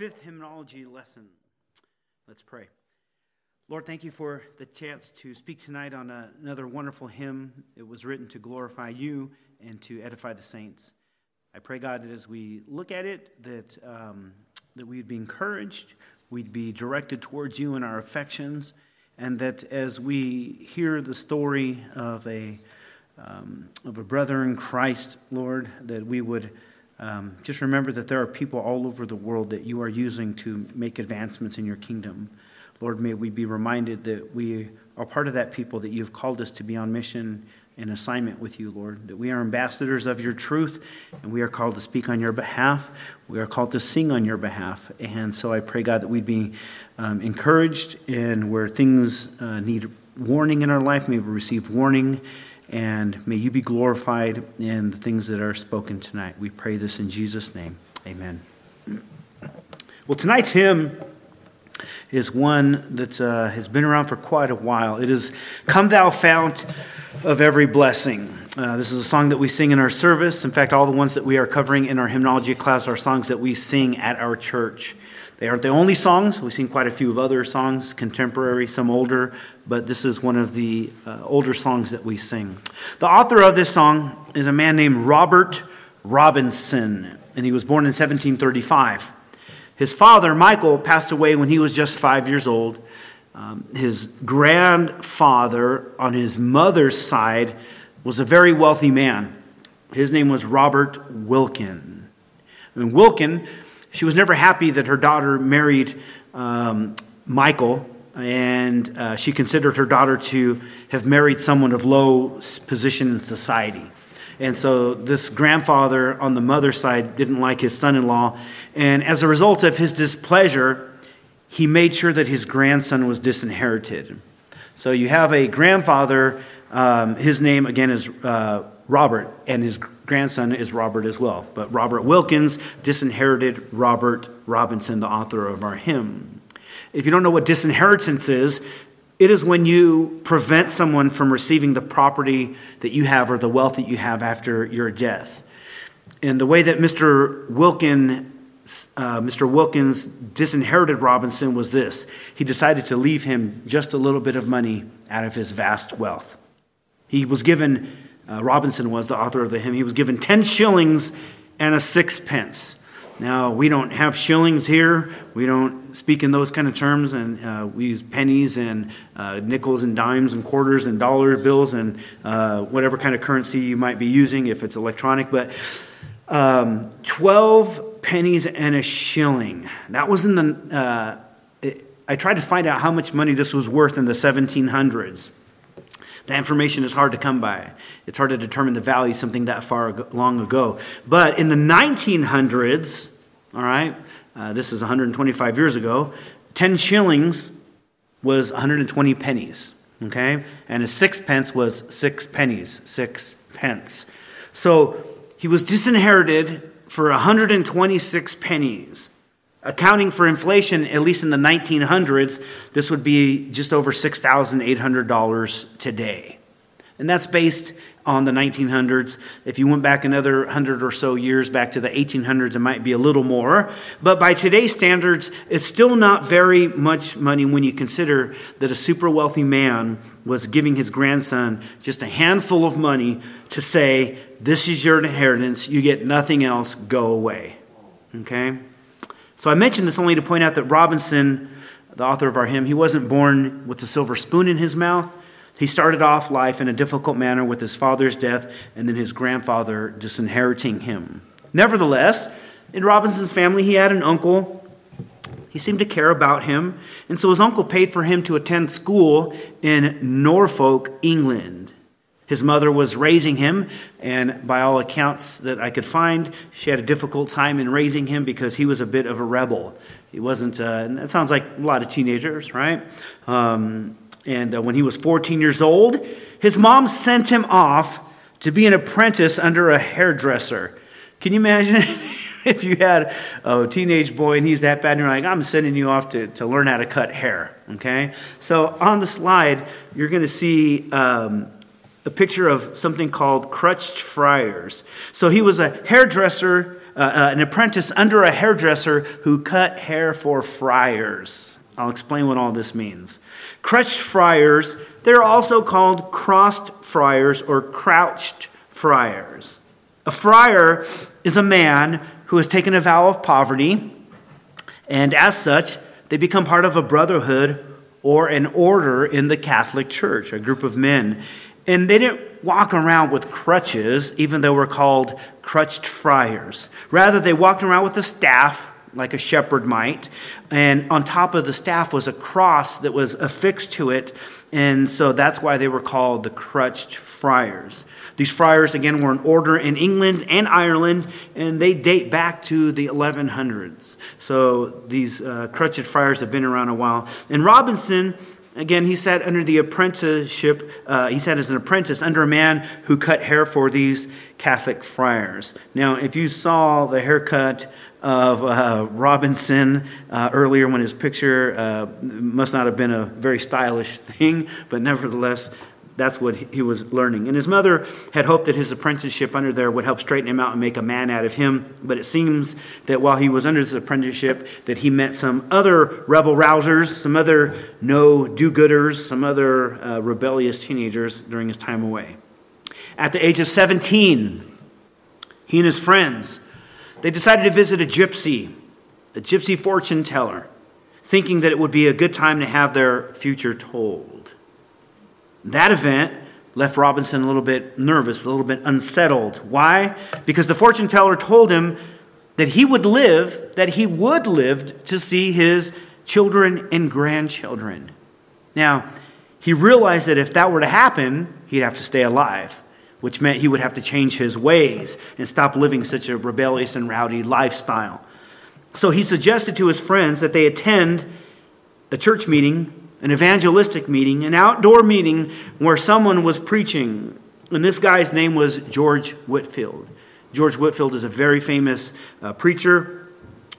fifth hymnology lesson. Let's pray. Lord, thank you for the chance to speak tonight on a, another wonderful hymn. It was written to glorify you and to edify the saints. I pray, God, that as we look at it, that, um, that we'd be encouraged, we'd be directed towards you in our affections, and that as we hear the story of a, um, of a brother in Christ, Lord, that we would um, just remember that there are people all over the world that you are using to make advancements in your kingdom. Lord, may we be reminded that we are part of that people, that you've called us to be on mission and assignment with you, Lord, that we are ambassadors of your truth and we are called to speak on your behalf. We are called to sing on your behalf. And so I pray, God, that we'd be um, encouraged and where things uh, need warning in our life, may we receive warning and may you be glorified in the things that are spoken tonight. We pray this in Jesus' name. Amen. Well, tonight's hymn is one that uh, has been around for quite a while. It is Come Thou Fount of Every Blessing. Uh, this is a song that we sing in our service. In fact, all the ones that we are covering in our hymnology class are songs that we sing at our church. They aren't the only songs. We've seen quite a few of other songs, contemporary, some older, but this is one of the uh, older songs that we sing. The author of this song is a man named Robert Robinson, and he was born in 1735. His father, Michael, passed away when he was just five years old. Um, his grandfather, on his mother's side, was a very wealthy man. His name was Robert Wilkin. And Wilkin she was never happy that her daughter married um, Michael, and uh, she considered her daughter to have married someone of low position in society. And so this grandfather on the mother's side didn't like his son in law. And as a result of his displeasure, he made sure that his grandson was disinherited. So you have a grandfather, um, his name again is uh, Robert, and his grandson is Robert as well. But Robert Wilkins disinherited Robert Robinson, the author of our hymn. If you don't know what disinheritance is, it is when you prevent someone from receiving the property that you have or the wealth that you have after your death. And the way that Mr. Wilkin uh, Mr. Wilkins disinherited Robinson was this he decided to leave him just a little bit of money out of his vast wealth. He was given uh, Robinson was the author of the hymn. He was given 10 shillings and a sixpence. Now, we don't have shillings here. We don't speak in those kind of terms, and uh, we use pennies and uh, nickels and dimes and quarters and dollar bills and uh, whatever kind of currency you might be using if it's electronic. But um, 12 pennies and a shilling. That was in the. Uh, it, I tried to find out how much money this was worth in the 1700s. That information is hard to come by. It's hard to determine the value of something that far long ago. But in the 1900s, all right, uh, this is 125 years ago, 10 shillings was 120 pennies, okay? And a sixpence was six pennies, six pence. So he was disinherited for 126 pennies. Accounting for inflation, at least in the 1900s, this would be just over $6,800 today. And that's based on the 1900s. If you went back another 100 or so years back to the 1800s, it might be a little more. But by today's standards, it's still not very much money when you consider that a super wealthy man was giving his grandson just a handful of money to say, This is your inheritance, you get nothing else, go away. Okay? So I mention this only to point out that Robinson, the author of our hymn, he wasn't born with a silver spoon in his mouth. He started off life in a difficult manner with his father's death and then his grandfather disinheriting him. Nevertheless, in Robinson's family, he had an uncle. He seemed to care about him, and so his uncle paid for him to attend school in Norfolk, England. His mother was raising him, and by all accounts that I could find, she had a difficult time in raising him because he was a bit of a rebel. He wasn't, uh, and that sounds like a lot of teenagers, right? Um, and uh, when he was 14 years old, his mom sent him off to be an apprentice under a hairdresser. Can you imagine if you had a teenage boy and he's that bad and you're like, I'm sending you off to, to learn how to cut hair, okay? So on the slide, you're going to see. Um, a picture of something called Crutched Friars. So he was a hairdresser uh, uh, an apprentice under a hairdresser who cut hair for friars. I'll explain what all this means. Crutched friars, they're also called crossed friars or crouched friars. A friar is a man who has taken a vow of poverty, and as such, they become part of a brotherhood or an order in the Catholic Church, a group of men. And they didn't walk around with crutches, even though we're called crutched friars. Rather, they walked around with a staff, like a shepherd might, and on top of the staff was a cross that was affixed to it, and so that's why they were called the crutched friars. These friars, again, were an order in England and Ireland, and they date back to the 1100s. So these uh, crutched friars have been around a while. And Robinson Again, he sat under the apprenticeship, uh, he sat as an apprentice under a man who cut hair for these Catholic friars. Now, if you saw the haircut of uh, Robinson uh, earlier when his picture uh, must not have been a very stylish thing, but nevertheless, that's what he was learning. And his mother had hoped that his apprenticeship under there would help straighten him out and make a man out of him. But it seems that while he was under this apprenticeship, that he met some other rebel rousers, some other no do-gooders, some other uh, rebellious teenagers during his time away. At the age of 17, he and his friends, they decided to visit a gypsy, a gypsy fortune teller, thinking that it would be a good time to have their future told. That event left Robinson a little bit nervous, a little bit unsettled. Why? Because the fortune teller told him that he would live, that he would live to see his children and grandchildren. Now, he realized that if that were to happen, he'd have to stay alive, which meant he would have to change his ways and stop living such a rebellious and rowdy lifestyle. So he suggested to his friends that they attend a church meeting an evangelistic meeting, an outdoor meeting where someone was preaching. And this guy's name was George Whitefield. George Whitefield is a very famous uh, preacher.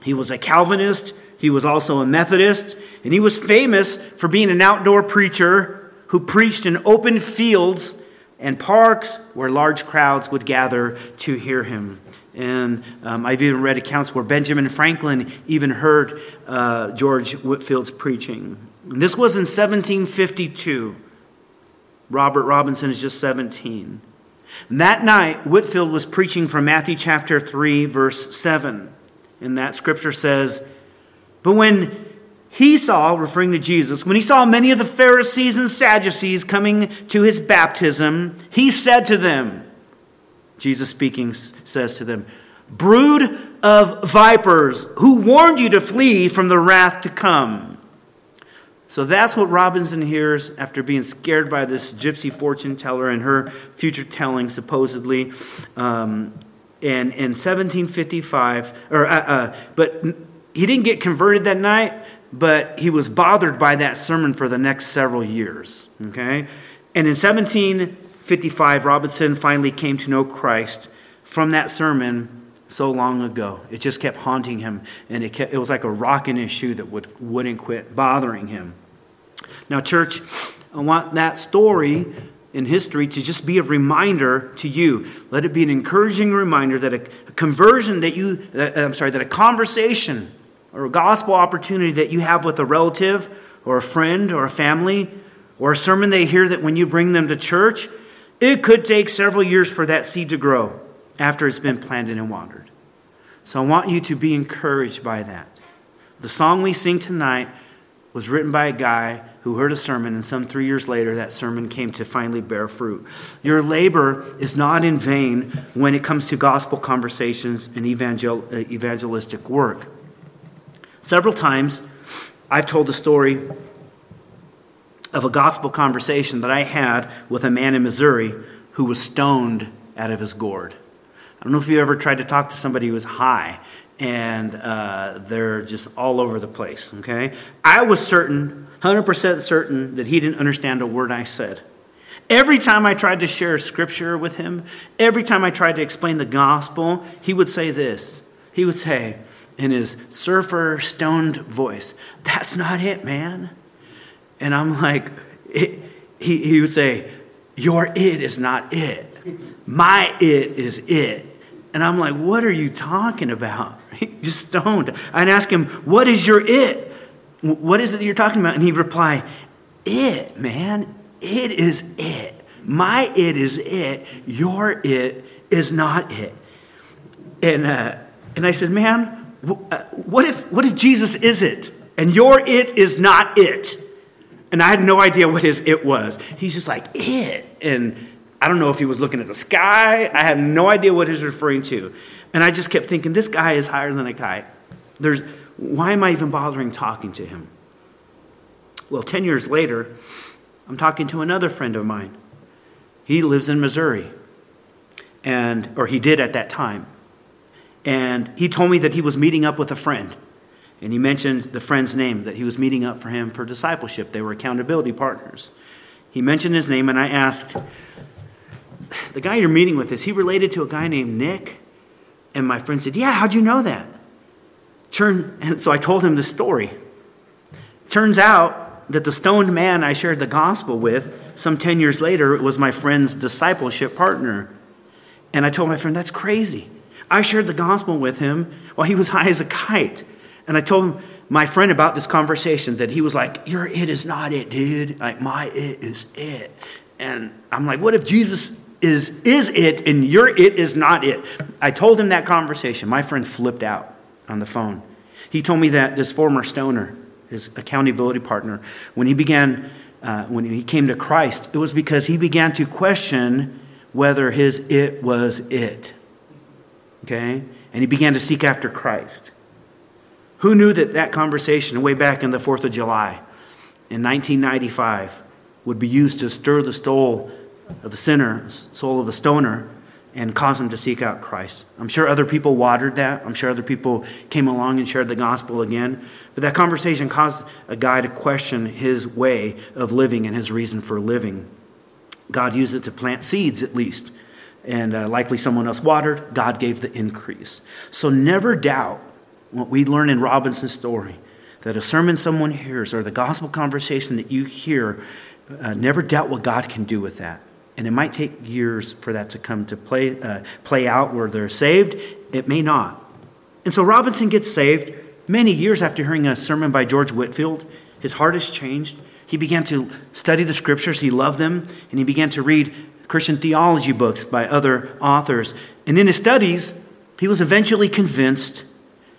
He was a Calvinist, he was also a Methodist, and he was famous for being an outdoor preacher who preached in open fields and parks where large crowds would gather to hear him. And um, I've even read accounts where Benjamin Franklin even heard uh, George Whitefield's preaching. This was in 1752. Robert Robinson is just 17. And that night, Whitefield was preaching from Matthew chapter 3, verse 7. And that scripture says, But when he saw, referring to Jesus, when he saw many of the Pharisees and Sadducees coming to his baptism, he said to them, Jesus speaking says to them, Brood of vipers, who warned you to flee from the wrath to come? So that's what Robinson hears after being scared by this gypsy fortune teller and her future telling, supposedly. Um, and in 1755, or uh, uh, but he didn't get converted that night, but he was bothered by that sermon for the next several years. Okay, and in 1755, Robinson finally came to know Christ from that sermon so long ago. It just kept haunting him, and it, kept, it was like a rock in his shoe that would, wouldn't quit bothering him. Now, church, I want that story in history to just be a reminder to you. Let it be an encouraging reminder that a, conversion that you, that, uh, I'm sorry, that a conversation or a gospel opportunity that you have with a relative or a friend or a family or a sermon they hear that when you bring them to church, it could take several years for that seed to grow after it's been planted and watered. So I want you to be encouraged by that. The song we sing tonight was written by a guy who heard a sermon, and some three years later, that sermon came to finally bear fruit. Your labor is not in vain when it comes to gospel conversations and evangel- uh, evangelistic work. Several times, I've told the story of a gospel conversation that I had with a man in Missouri who was stoned out of his gourd. I don't know if you ever tried to talk to somebody who was high and uh, they're just all over the place, okay? I was certain 100% certain that he didn't understand a word I said. Every time I tried to share scripture with him, every time I tried to explain the gospel, he would say this. He would say, in his surfer stoned voice, That's not it, man. And I'm like, he, he would say, Your it is not it. My it is it. And I'm like, what are you talking about? He just stoned. I'd ask him, what is your it? What is it that you're talking about? And he'd reply, it, man. It is it. My it is it. Your it is not it. And, uh, and I said, man, uh, what if, what if Jesus is it? And your it is not it? And I had no idea what his it was. He's just like, it. And I don't know if he was looking at the sky. I have no idea what he's referring to. And I just kept thinking, this guy is higher than a kite. There's, why am I even bothering talking to him? Well, 10 years later, I'm talking to another friend of mine. He lives in Missouri, and, or he did at that time. And he told me that he was meeting up with a friend. And he mentioned the friend's name, that he was meeting up for him for discipleship. They were accountability partners. He mentioned his name, and I asked, The guy you're meeting with, is he related to a guy named Nick? And my friend said, Yeah, how'd you know that? Turn, and so I told him the story. Turns out that the stoned man I shared the gospel with some 10 years later was my friend's discipleship partner. And I told my friend, That's crazy. I shared the gospel with him while he was high as a kite. And I told my friend about this conversation that he was like, Your it is not it, dude. Like, my it is it. And I'm like, What if Jesus is, is it and your it is not it? I told him that conversation. My friend flipped out on the phone. He told me that this former stoner, his accountability partner, when he began, uh, when he came to Christ, it was because he began to question whether his it was it. Okay? And he began to seek after Christ. Who knew that that conversation, way back in the 4th of July in 1995, would be used to stir the soul of a sinner, soul of a stoner, and cause him to seek out Christ? I'm sure other people watered that. I'm sure other people came along and shared the gospel again. But that conversation caused a guy to question his way of living and his reason for living. God used it to plant seeds, at least. And uh, likely someone else watered, God gave the increase. So never doubt what we learn in Robinson's story that a sermon someone hears or the gospel conversation that you hear, uh, never doubt what God can do with that. And it might take years for that to come to play, uh, play out where they're saved. It may not. And so Robinson gets saved many years after hearing a sermon by George Whitefield. His heart has changed. He began to study the scriptures, he loved them, and he began to read Christian theology books by other authors. And in his studies, he was eventually convinced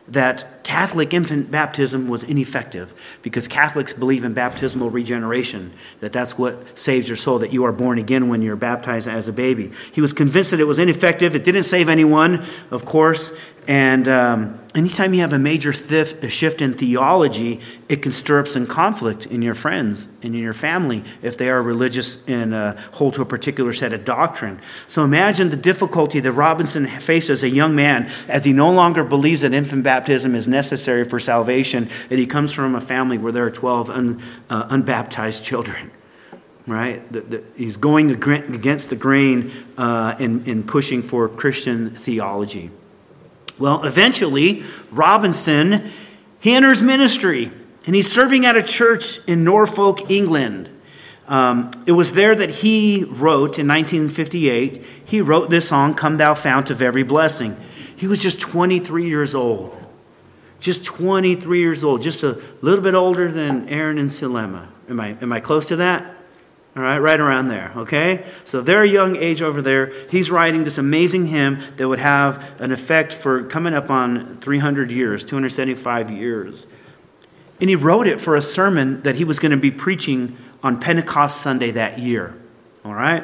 that Catholic infant baptism was ineffective because Catholics believe in baptismal regeneration, that that's what saves your soul, that you are born again when you're baptized as a baby. He was convinced that it was ineffective. It didn't save anyone, of course, and um, anytime you have a major thif- a shift in theology, it can stir up some conflict in your friends and in your family if they are religious and uh, hold to a particular set of doctrine. So imagine the difficulty that Robinson faced as a young man as he no longer believes that infant baptism is necessary for salvation, and he comes from a family where there are 12 un, uh, unbaptized children right? The, the, he's going against the grain uh, in, in pushing for Christian theology. Well, eventually, Robinson, he enters ministry, and he's serving at a church in Norfolk, England. Um, it was there that he wrote in 1958, he wrote this song, Come Thou Fount of Every Blessing. He was just 23 years old. Just 23 years old, just a little bit older than Aaron and Selema. Am I, am I close to that? All right, right around there, okay? So their young age over there, he's writing this amazing hymn that would have an effect for coming up on 300 years, 275 years. And he wrote it for a sermon that he was going to be preaching on Pentecost Sunday that year, all right?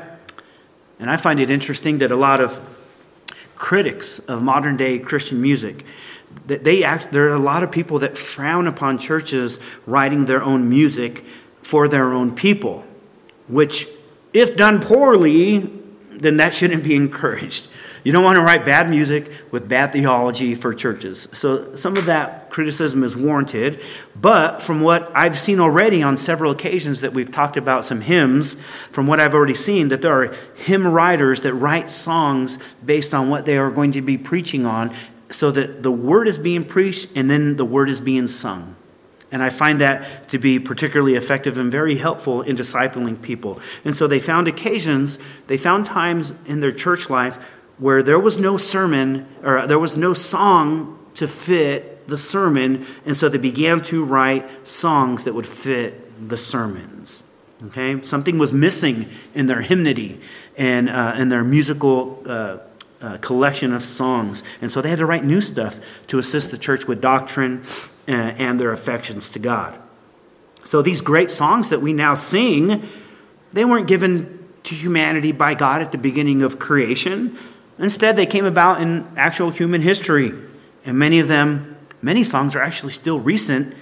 And I find it interesting that a lot of critics of modern day Christian music, that they act, there are a lot of people that frown upon churches writing their own music for their own people which, if done poorly, then that shouldn't be encouraged. You don't want to write bad music with bad theology for churches. So some of that criticism is warranted. But from what I've seen already on several occasions that we've talked about some hymns, from what I've already seen, that there are hymn writers that write songs based on what they are going to be preaching on so that the word is being preached and then the word is being sung. And I find that to be particularly effective and very helpful in discipling people. And so they found occasions, they found times in their church life where there was no sermon or there was no song to fit the sermon, and so they began to write songs that would fit the sermons. Okay? Something was missing in their hymnody and uh, in their musical uh, uh, collection of songs. And so they had to write new stuff to assist the church with doctrine and their affections to God. So these great songs that we now sing, they weren't given to humanity by God at the beginning of creation. Instead, they came about in actual human history. And many of them, many songs are actually still recent.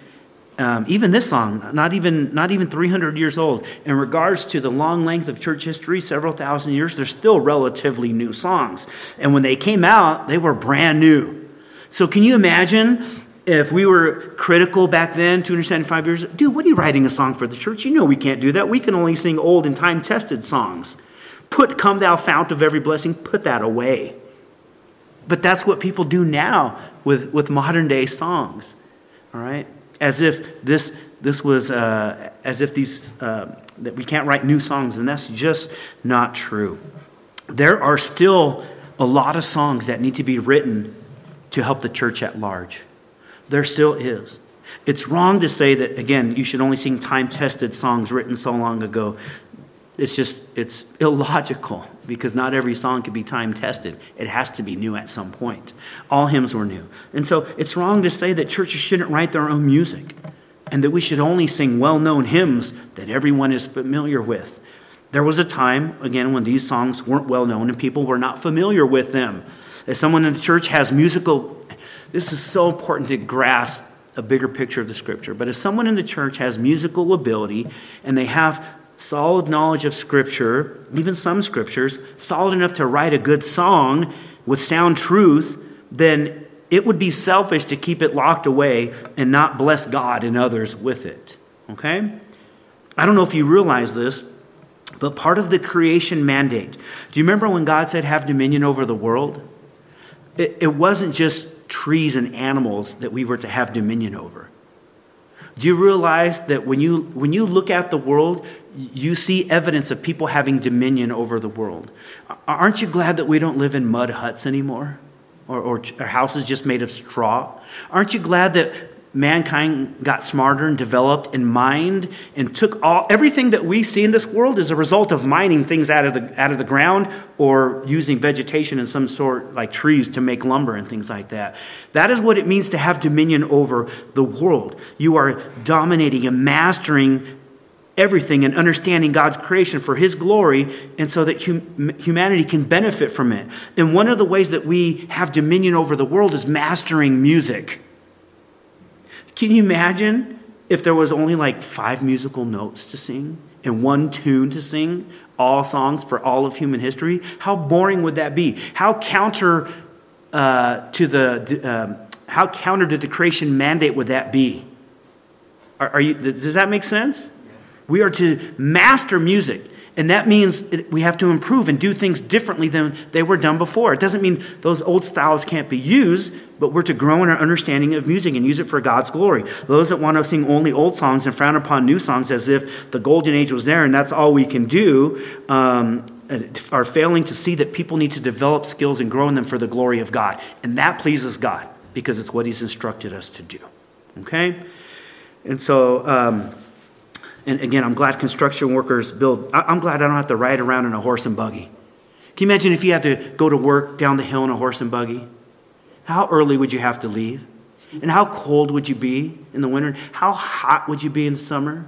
Um, even this song, not even, not even 300 years old. In regards to the long length of church history, several thousand years, they're still relatively new songs. And when they came out, they were brand new. So, can you imagine if we were critical back then, 275 years, dude, what are you writing a song for the church? You know we can't do that. We can only sing old and time tested songs. Put, come thou fount of every blessing, put that away. But that's what people do now with, with modern day songs, all right? As if this, this was, uh, as if these, uh, that we can't write new songs, and that's just not true. There are still a lot of songs that need to be written to help the church at large. There still is. It's wrong to say that, again, you should only sing time tested songs written so long ago. It's just, it's illogical because not every song can be time tested. It has to be new at some point. All hymns were new. And so it's wrong to say that churches shouldn't write their own music and that we should only sing well known hymns that everyone is familiar with. There was a time, again, when these songs weren't well known and people were not familiar with them. If someone in the church has musical this is so important to grasp a bigger picture of the scripture. But if someone in the church has musical ability and they have solid knowledge of scripture, even some scriptures, solid enough to write a good song with sound truth, then it would be selfish to keep it locked away and not bless God and others with it. Okay? I don't know if you realize this, but part of the creation mandate, do you remember when God said, have dominion over the world? It, it wasn't just trees and animals that we were to have dominion over. Do you realize that when you, when you look at the world, you see evidence of people having dominion over the world? Aren't you glad that we don't live in mud huts anymore? Or, or, or houses just made of straw? Aren't you glad that mankind got smarter and developed and mined and took all everything that we see in this world is a result of mining things out of the out of the ground or using vegetation in some sort like trees to make lumber and things like that that is what it means to have dominion over the world you are dominating and mastering everything and understanding God's creation for His glory, and so that hum- humanity can benefit from it. And one of the ways that we have dominion over the world is mastering music. Can you imagine if there was only like five musical notes to sing and one tune to sing, all songs for all of human history? How boring would that be? How counter uh, to the um, how counter to the creation mandate would that be? Are, are you, does that make sense? We are to master music. And that means we have to improve and do things differently than they were done before. It doesn't mean those old styles can't be used, but we're to grow in our understanding of music and use it for God's glory. Those that want to sing only old songs and frown upon new songs as if the golden age was there and that's all we can do um, are failing to see that people need to develop skills and grow in them for the glory of God. And that pleases God because it's what He's instructed us to do. Okay? And so. Um, and again, I'm glad construction workers build. I'm glad I don't have to ride around in a horse and buggy. Can you imagine if you had to go to work down the hill in a horse and buggy? How early would you have to leave? And how cold would you be in the winter? How hot would you be in the summer?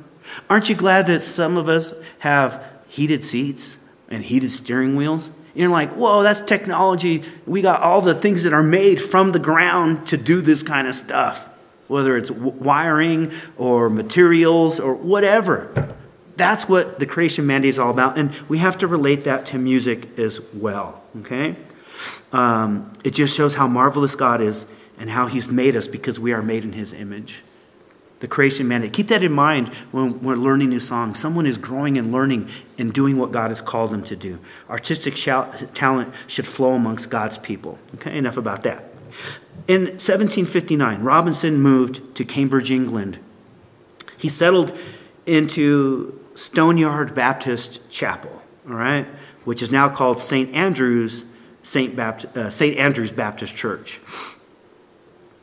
Aren't you glad that some of us have heated seats and heated steering wheels? You're like, whoa, that's technology. We got all the things that are made from the ground to do this kind of stuff whether it's wiring or materials or whatever. That's what the creation mandate is all about. And we have to relate that to music as well, okay? Um, it just shows how marvelous God is and how He's made us because we are made in His image. The creation mandate. Keep that in mind when we're learning new songs. Someone is growing and learning and doing what God has called them to do. Artistic talent should flow amongst God's people. Okay, enough about that. In 1759, Robinson moved to Cambridge, England. He settled into Stoneyard Baptist Chapel, all right, which is now called St. Andrew's St. Bapt- uh. Andrew's Baptist Church.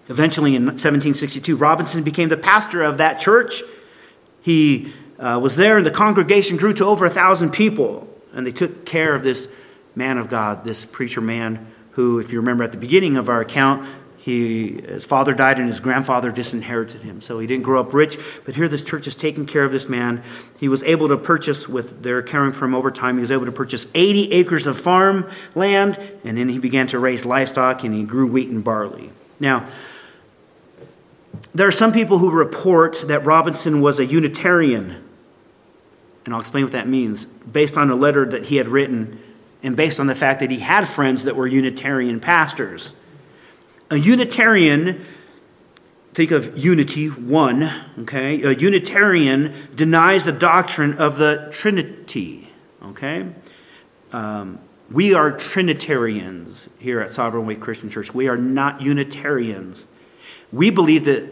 Eventually, in 1762, Robinson became the pastor of that church. He uh, was there, and the congregation grew to over a thousand people. And they took care of this man of God, this preacher man, who, if you remember at the beginning of our account, he, his father died and his grandfather disinherited him. So he didn't grow up rich. But here, this church is taking care of this man. He was able to purchase, with their caring for him over time, he was able to purchase 80 acres of farm land. And then he began to raise livestock and he grew wheat and barley. Now, there are some people who report that Robinson was a Unitarian. And I'll explain what that means, based on a letter that he had written and based on the fact that he had friends that were Unitarian pastors. A Unitarian, think of unity, one, okay? A Unitarian denies the doctrine of the Trinity, okay? Um, we are Trinitarians here at Sovereign Way Christian Church. We are not Unitarians. We believe that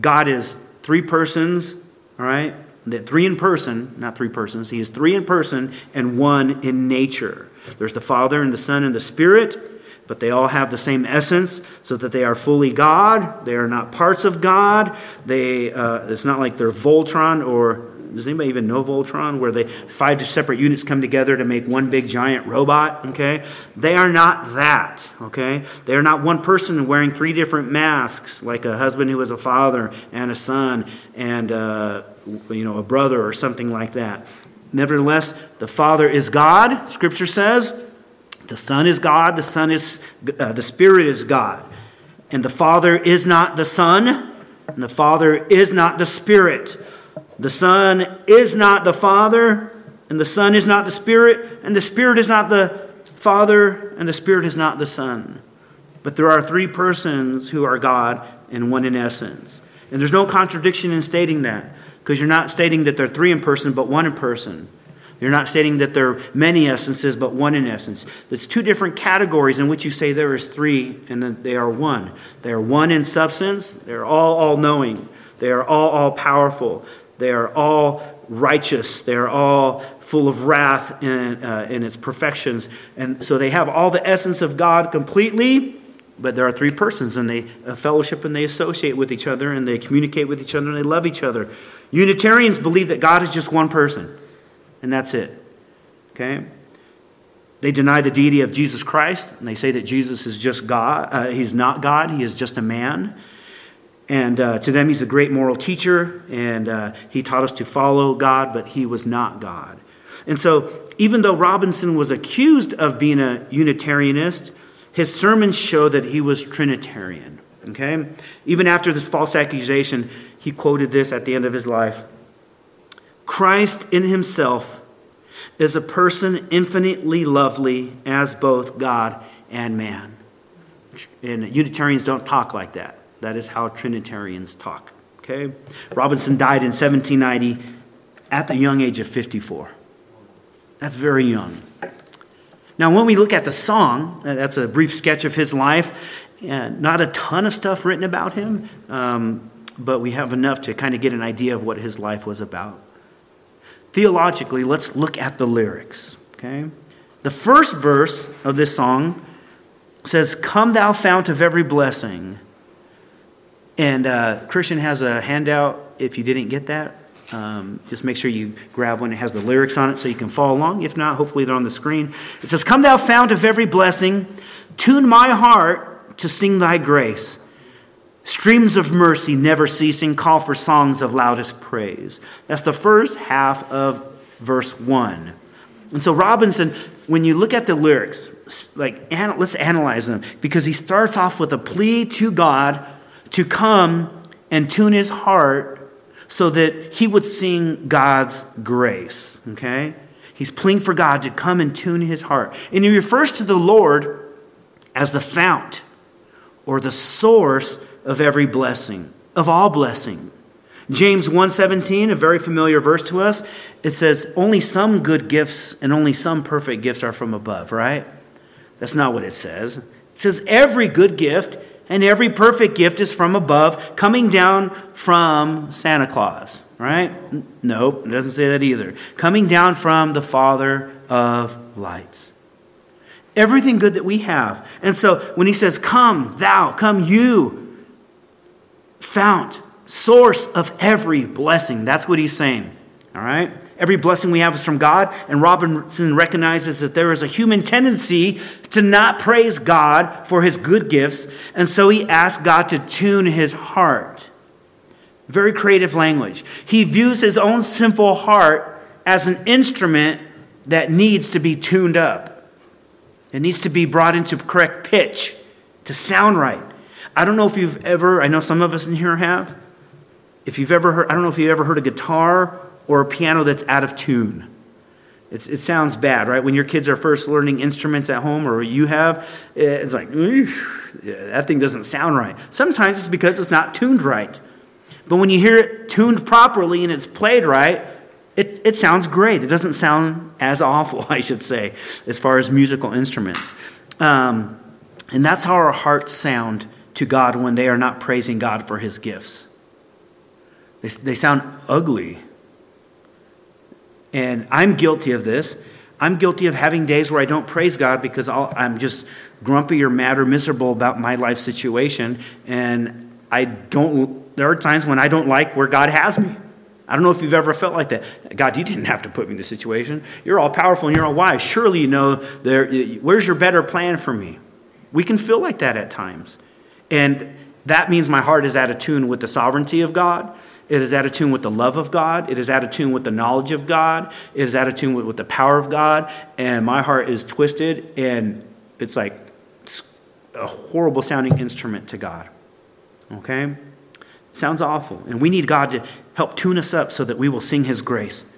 God is three persons, all right? That three in person, not three persons, He is three in person and one in nature. There's the Father and the Son and the Spirit, but they all have the same essence so that they are fully God. They are not parts of God. They, uh, it's not like they're Voltron or does anybody even know Voltron, where they five separate units come together to make one big giant robot? Okay, they are not that. Okay, they are not one person wearing three different masks, like a husband who is a father and a son and uh, you know a brother or something like that. Nevertheless, the Father is God. Scripture says, the Son is God. The Son is uh, the Spirit is God, and the Father is not the Son, and the Father is not the Spirit. The Son is not the Father, and the Son is not the Spirit, and the Spirit is not the Father, and the Spirit is not the Son. But there are three persons who are God and one in essence. And there's no contradiction in stating that, because you're not stating that they're three in person, but one in person. You're not stating that there are many essences, but one in essence. It's two different categories in which you say there is three and that they are one. They are one in substance, they're all all knowing, they are all all powerful, they are all righteous. They are all full of wrath in, uh, in its perfections. And so they have all the essence of God completely, but there are three persons, and they uh, fellowship and they associate with each other, and they communicate with each other, and they love each other. Unitarians believe that God is just one person, and that's it. Okay? They deny the deity of Jesus Christ, and they say that Jesus is just God. Uh, he's not God, he is just a man. And uh, to them, he's a great moral teacher, and uh, he taught us to follow God, but he was not God. And so, even though Robinson was accused of being a Unitarianist, his sermons show that he was Trinitarian. Okay? Even after this false accusation, he quoted this at the end of his life Christ in himself is a person infinitely lovely as both God and man. And Unitarians don't talk like that. That is how Trinitarians talk. Okay? Robinson died in 1790 at the young age of 54. That's very young. Now, when we look at the song, uh, that's a brief sketch of his life. And not a ton of stuff written about him, um, but we have enough to kind of get an idea of what his life was about. Theologically, let's look at the lyrics. Okay? The first verse of this song says, Come, thou fount of every blessing. And uh, Christian has a handout if you didn't get that. Um, just make sure you grab one. It has the lyrics on it so you can follow along. If not, hopefully they're on the screen. It says, Come, thou fount of every blessing, tune my heart to sing thy grace. Streams of mercy never ceasing call for songs of loudest praise. That's the first half of verse 1. And so Robinson, when you look at the lyrics, like let's analyze them because he starts off with a plea to God to come and tune his heart so that he would sing God's grace. Okay? He's pleading for God to come and tune his heart. And he refers to the Lord as the fount or the source of every blessing, of all blessing. James 1:17, a very familiar verse to us, it says only some good gifts and only some perfect gifts are from above, right? That's not what it says. It says every good gift and every perfect gift is from above, coming down from Santa Claus, right? Nope, it doesn't say that either. Coming down from the Father of lights. everything good that we have. And so when he says, Come, thou, come, you, fount, source of every blessing, that's what he's saying. All right? Every blessing we have is from God, and Robinson recognizes that there is a human tendency to not praise God for his good gifts, and so he asks God to tune his heart. Very creative language. He views his own sinful heart as an instrument that needs to be tuned up. It needs to be brought into correct pitch to sound right. I don't know if you've ever, I know some of us in here have. If you've ever heard, I don't know if you've ever heard a guitar or a piano that's out of tune. It's, it sounds bad, right? When your kids are first learning instruments at home or you have, it's like, that thing doesn't sound right. Sometimes it's because it's not tuned right. But when you hear it tuned properly and it's played right, it, it sounds great. It doesn't sound as awful, I should say, as far as musical instruments. Um, and that's how our hearts sound to God when they are not praising God for his gifts. They, they sound ugly and I'm guilty of this. I'm guilty of having days where I don't praise God because i am just grumpy or mad or miserable about my life situation. And I don't, there are times when I don't like where God has me. I don't know if you've ever felt like that. God, you didn't have to put me in this situation. You're all powerful and you're all wise. Surely you know there, where's your better plan for me? We can feel like that at times. And that means my heart is out of tune with the sovereignty of God it is out of tune with the love of God. It is out of tune with the knowledge of God. It is out of tune with, with the power of God. And my heart is twisted, and it's like a horrible sounding instrument to God. Okay? Sounds awful. And we need God to help tune us up so that we will sing His grace.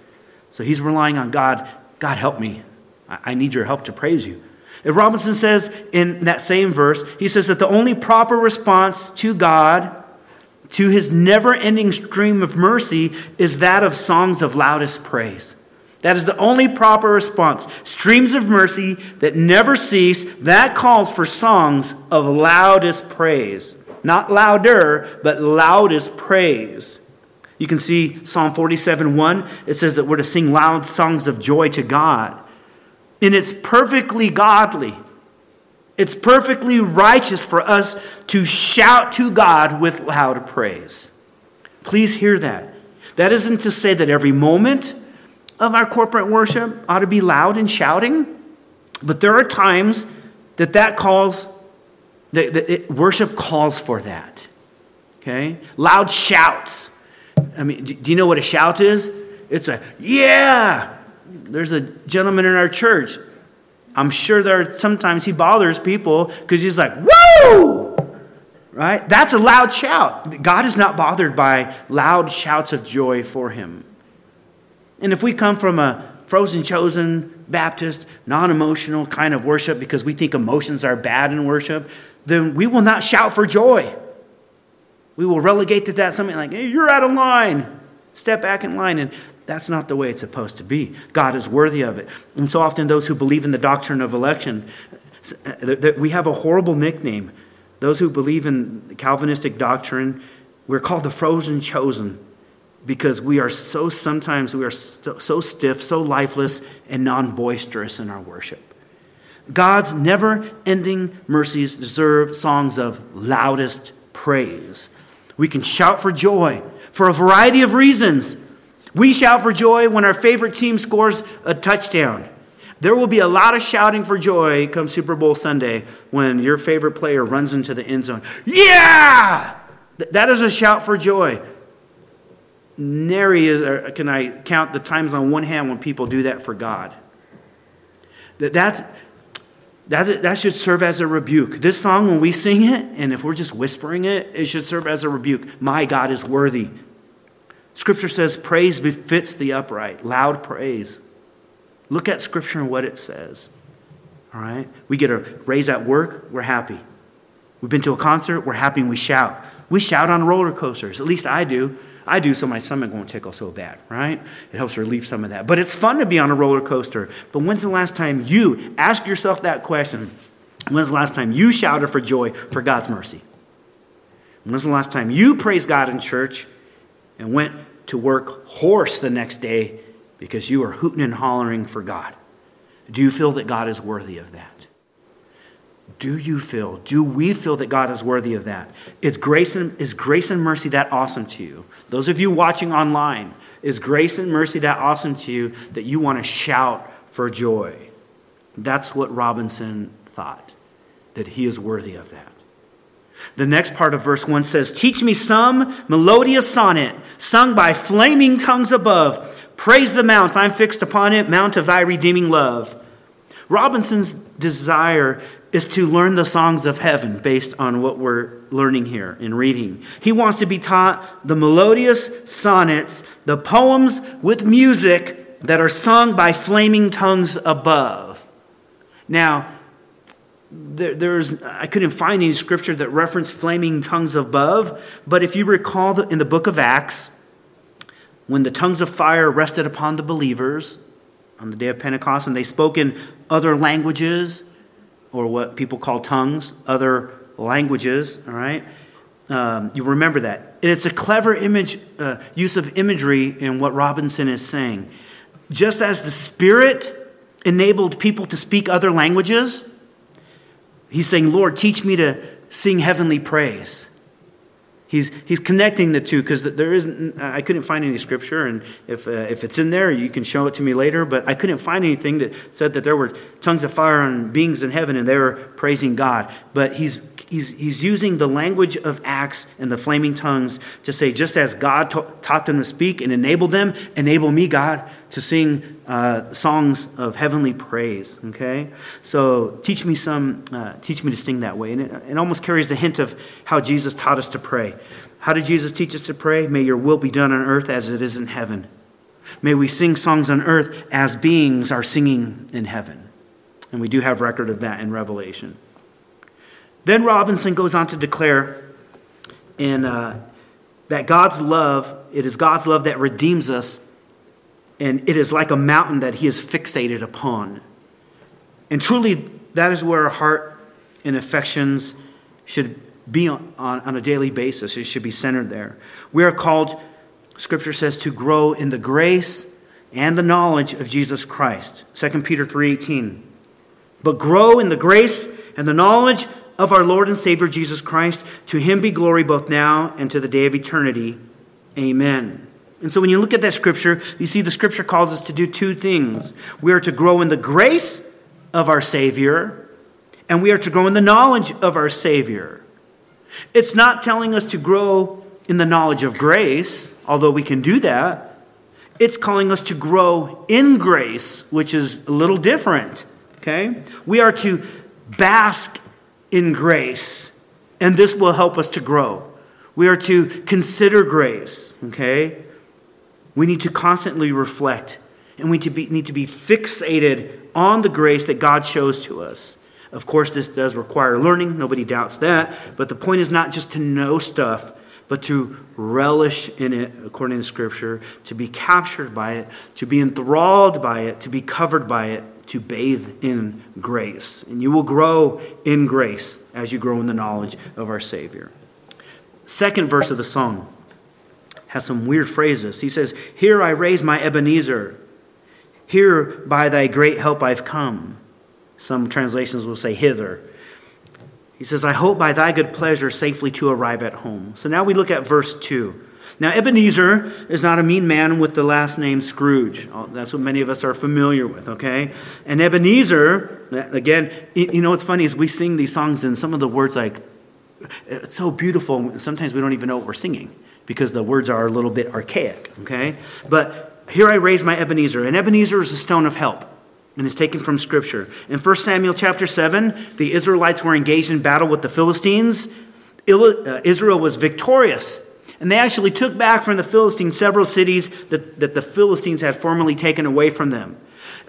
So he's relying on God. God, help me. I need your help to praise you. And Robertson says in that same verse, he says that the only proper response to God to his never ending stream of mercy is that of songs of loudest praise. That is the only proper response. Streams of mercy that never cease, that calls for songs of loudest praise. Not louder, but loudest praise. You can see Psalm 47 1. It says that we're to sing loud songs of joy to God. And it's perfectly godly it's perfectly righteous for us to shout to God with loud praise. Please hear that. That isn't to say that every moment of our corporate worship ought to be loud and shouting, but there are times that that calls, that, that it, worship calls for that. Okay? Loud shouts. I mean, do you know what a shout is? It's a, yeah! There's a gentleman in our church I'm sure there are sometimes he bothers people because he's like, woo! Right? That's a loud shout. God is not bothered by loud shouts of joy for him. And if we come from a frozen chosen Baptist, non emotional kind of worship because we think emotions are bad in worship, then we will not shout for joy. We will relegate to that something like, hey, you're out of line. Step back in line. And that's not the way it's supposed to be. God is worthy of it. And so often, those who believe in the doctrine of election, uh, we have a horrible nickname. Those who believe in Calvinistic doctrine, we're called the frozen chosen because we are so sometimes we are so, so stiff, so lifeless, and non boisterous in our worship. God's never ending mercies deserve songs of loudest praise. We can shout for joy for a variety of reasons. We shout for joy when our favorite team scores a touchdown. There will be a lot of shouting for joy come Super Bowl Sunday when your favorite player runs into the end zone. Yeah! That is a shout for joy. Nary uh, can I count the times on one hand when people do that for God. That, that's, that, that should serve as a rebuke. This song, when we sing it, and if we're just whispering it, it should serve as a rebuke. My God is worthy. Scripture says praise befits the upright, loud praise. Look at Scripture and what it says. All right? We get a raise at work, we're happy. We've been to a concert, we're happy and we shout. We shout on roller coasters. At least I do. I do so my stomach won't tickle so bad, right? It helps relieve some of that. But it's fun to be on a roller coaster. But when's the last time you ask yourself that question? When's the last time you shouted for joy for God's mercy? When's the last time you praised God in church and went to work hoarse the next day because you are hooting and hollering for God? Do you feel that God is worthy of that? Do you feel, do we feel that God is worthy of that? Is grace and, is grace and mercy that awesome to you? Those of you watching online, is grace and mercy that awesome to you that you want to shout for joy? That's what Robinson thought, that he is worthy of that. The next part of verse 1 says, Teach me some melodious sonnet sung by flaming tongues above. Praise the mount, I'm fixed upon it, mount of thy redeeming love. Robinson's desire is to learn the songs of heaven based on what we're learning here in reading. He wants to be taught the melodious sonnets, the poems with music that are sung by flaming tongues above. Now, there, there's I couldn't find any scripture that referenced flaming tongues above, but if you recall in the book of Acts, when the tongues of fire rested upon the believers on the day of Pentecost, and they spoke in other languages, or what people call tongues, other languages, all right? Um, you remember that. And it's a clever image, uh, use of imagery in what Robinson is saying. Just as the Spirit enabled people to speak other languages, he's saying, Lord, teach me to sing heavenly praise. He's, he's connecting the two because there isn't, I couldn't find any scripture, and if, uh, if it's in there, you can show it to me later, but I couldn't find anything that said that there were tongues of fire on beings in heaven and they were praising God. But he's, he's, he's using the language of Acts and the flaming tongues to say, just as God ta- taught them to speak and enabled them, enable me, God, to sing uh, songs of heavenly praise. Okay, so teach me some, uh, teach me to sing that way, and it, it almost carries the hint of how Jesus taught us to pray. How did Jesus teach us to pray? May your will be done on earth as it is in heaven. May we sing songs on earth as beings are singing in heaven. And we do have record of that in Revelation. Then Robinson goes on to declare in, uh, that God's love, it is God's love that redeems us and it is like a mountain that he is fixated upon. And truly, that is where our heart and affections should be on, on, on, a daily basis. It should be centered there. We are called, Scripture says, to grow in the grace and the knowledge of Jesus Christ. 2 Peter 3.18. But grow in the grace and the knowledge of our Lord and Savior Jesus Christ. To him be glory both now and to the day of eternity. Amen. And so when you look at that scripture, you see the scripture calls us to do two things. We are to grow in the grace of our Savior, and we are to grow in the knowledge of our Savior. It's not telling us to grow in the knowledge of grace, although we can do that. It's calling us to grow in grace, which is a little different. Okay? We are to bask in grace, and this will help us to grow. We are to consider grace, okay? We need to constantly reflect and we need to be, need to be fixated on the grace that God shows to us. Of course, this does require learning, nobody doubts that. But the point is not just to know stuff, but to relish in it according to Scripture, to be captured by it, to be enthralled by it, to be covered by it, to bathe in grace. And you will grow in grace as you grow in the knowledge of our Savior. Second verse of the song has some weird phrases. He says, Here I raise my Ebenezer. Here by thy great help I've come. Some translations will say, Hither. He says, I hope by thy good pleasure safely to arrive at home. So now we look at verse 2. Now, Ebenezer is not a mean man with the last name Scrooge. Oh, that's what many of us are familiar with, okay? And Ebenezer, again, you know what's funny is we sing these songs and some of the words like, it's so beautiful, sometimes we don't even know what we're singing because the words are a little bit archaic, okay? But here I raise my Ebenezer, and Ebenezer is a stone of help and is taken from scripture. In 1 Samuel chapter 7, the Israelites were engaged in battle with the Philistines. Uh, Israel was victorious, and they actually took back from the Philistines several cities that, that the Philistines had formerly taken away from them.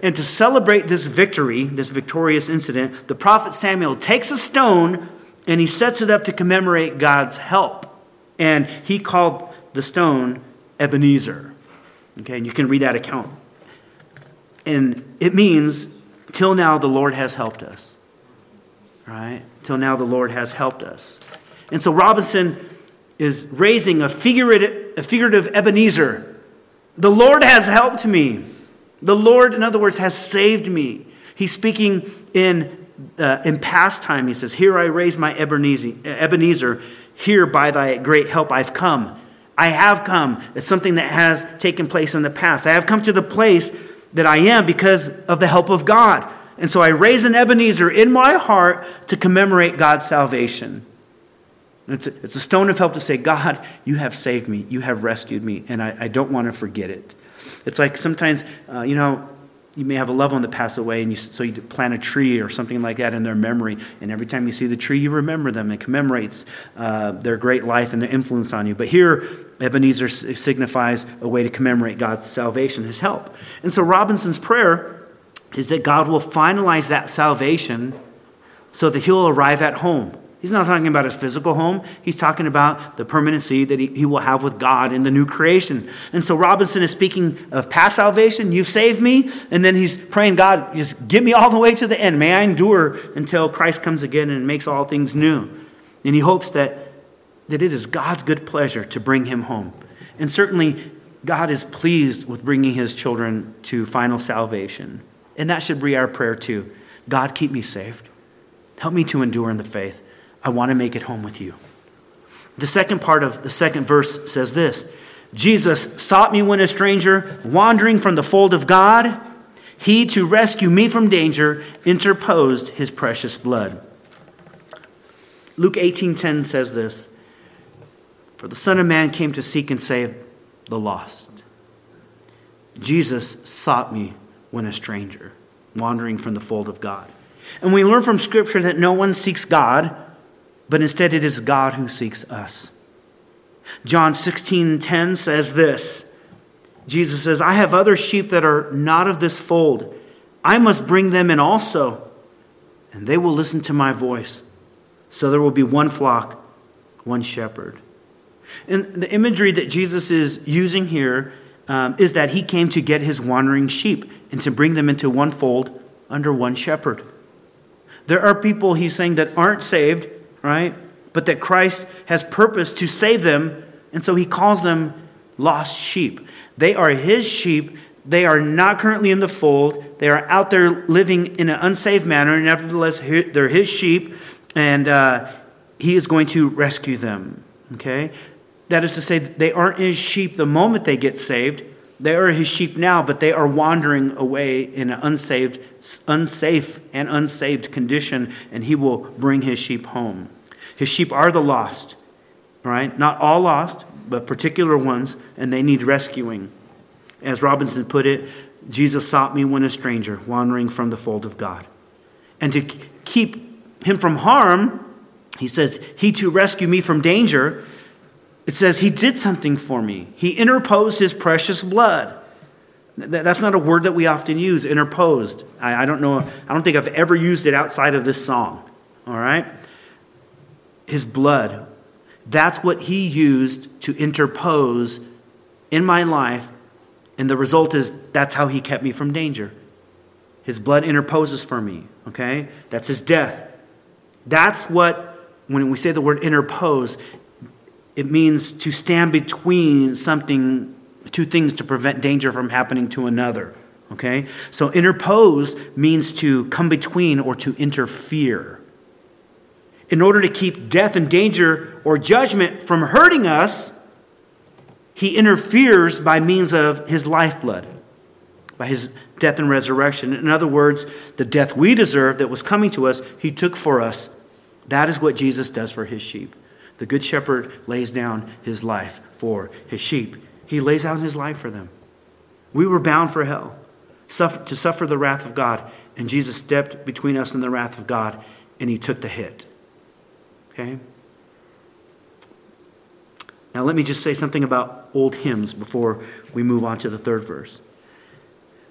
And to celebrate this victory, this victorious incident, the prophet Samuel takes a stone and he sets it up to commemorate God's help and he called the stone Ebenezer. Okay, and you can read that account. And it means, till now the Lord has helped us. Right? Till now the Lord has helped us. And so Robinson is raising a figurative, a figurative Ebenezer. The Lord has helped me. The Lord, in other words, has saved me. He's speaking in uh, in past time, he says, Here I raise my Ebenezer, Ebenezer, here by thy great help I've come. I have come. It's something that has taken place in the past. I have come to the place that I am because of the help of God. And so I raise an Ebenezer in my heart to commemorate God's salvation. It's a, it's a stone of help to say, God, you have saved me. You have rescued me, and I, I don't want to forget it. It's like sometimes, uh, you know, you may have a loved one that passed away, and you, so you plant a tree or something like that in their memory. And every time you see the tree, you remember them. It commemorates uh, their great life and their influence on you. But here, Ebenezer signifies a way to commemorate God's salvation, his help. And so Robinson's prayer is that God will finalize that salvation so that he'll arrive at home. He's not talking about his physical home. He's talking about the permanency that he, he will have with God in the new creation. And so Robinson is speaking of past salvation. You've saved me. And then he's praying, God, just get me all the way to the end. May I endure until Christ comes again and makes all things new. And he hopes that, that it is God's good pleasure to bring him home. And certainly, God is pleased with bringing his children to final salvation. And that should be our prayer too. God, keep me saved. Help me to endure in the faith. I want to make it home with you. The second part of the second verse says this Jesus sought me when a stranger, wandering from the fold of God. He, to rescue me from danger, interposed his precious blood. Luke 18:10 says this, "For the Son of Man came to seek and save the lost." Jesus sought me when a stranger, wandering from the fold of God. And we learn from Scripture that no one seeks God, but instead it is God who seeks us. John 16 10 says this Jesus says, I have other sheep that are not of this fold. I must bring them in also, and they will listen to my voice. So there will be one flock, one shepherd. And the imagery that Jesus is using here um, is that he came to get his wandering sheep and to bring them into one fold under one shepherd. There are people, he's saying, that aren't saved right? But that Christ has purpose to save them, and so he calls them lost sheep. They are his sheep. They are not currently in the fold. They are out there living in an unsaved manner, and nevertheless, they're his sheep, and uh, he is going to rescue them. Okay? That is to say, they aren't his sheep the moment they get saved. They are his sheep now, but they are wandering away in an unsaved, unsafe and unsaved condition, and he will bring his sheep home. His sheep are the lost, right? Not all lost, but particular ones, and they need rescuing. As Robinson put it, Jesus sought me when a stranger, wandering from the fold of God. And to keep him from harm, he says, He to rescue me from danger, it says he did something for me. He interposed his precious blood. That's not a word that we often use, interposed. I, don't know, I don't think I've ever used it outside of this song. All right? his blood. That's what he used to interpose in my life. And the result is that's how he kept me from danger. His blood interposes for me, okay? That's his death. That's what, when we say the word interpose, it means to stand between something, two things to prevent danger from happening to another, okay? So interpose means to come between or to interfere in order to keep death and danger or judgment from hurting us, he interferes by means of his lifeblood, by his death and resurrection. In other words, the death we deserve that was coming to us, he took for us. That is what Jesus does for his sheep. The Good Shepherd lays down his life for his sheep. He lays out his life for them. We were bound for hell, to suffer the wrath of God, and Jesus stepped between us and the wrath of God, and he took the hit. Okay? Now, let me just say something about old hymns before we move on to the third verse.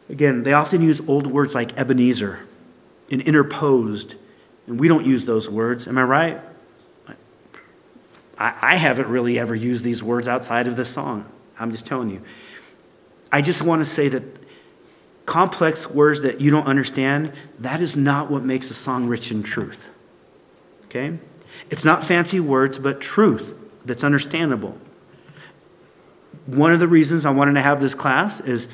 Again, they often use old words like Ebenezer and interposed, and we don't use those words. Am I right? I, I haven't really ever used these words outside of this song. I'm just telling you. I just want to say that complex words that you don't understand, that is not what makes a song rich in truth. Okay? It's not fancy words, but truth that's understandable. One of the reasons I wanted to have this class is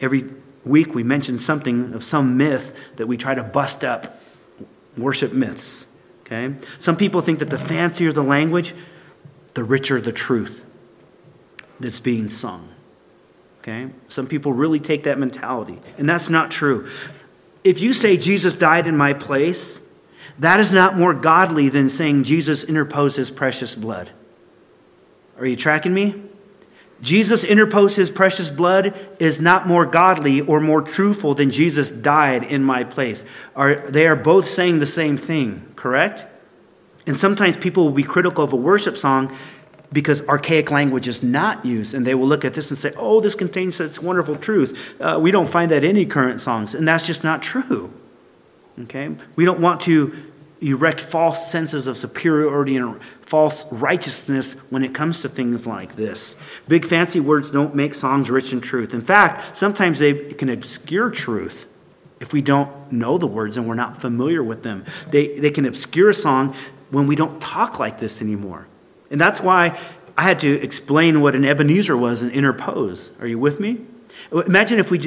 every week we mention something of some myth that we try to bust up worship myths. Okay? Some people think that the fancier the language, the richer the truth that's being sung. Okay? Some people really take that mentality, and that's not true. If you say Jesus died in my place, that is not more godly than saying Jesus interposed his precious blood. Are you tracking me? Jesus interposed his precious blood is not more godly or more truthful than Jesus died in my place. Are, they are both saying the same thing, correct? And sometimes people will be critical of a worship song because archaic language is not used, and they will look at this and say, oh, this contains such wonderful truth. Uh, we don't find that in any current songs, and that's just not true. Okay? We don't want to erect false senses of superiority and false righteousness when it comes to things like this. Big fancy words don't make songs rich in truth. In fact, sometimes they can obscure truth if we don't know the words and we're not familiar with them. They, they can obscure a song when we don't talk like this anymore. And that's why I had to explain what an Ebenezer was and interpose. Are you with me? Imagine if we,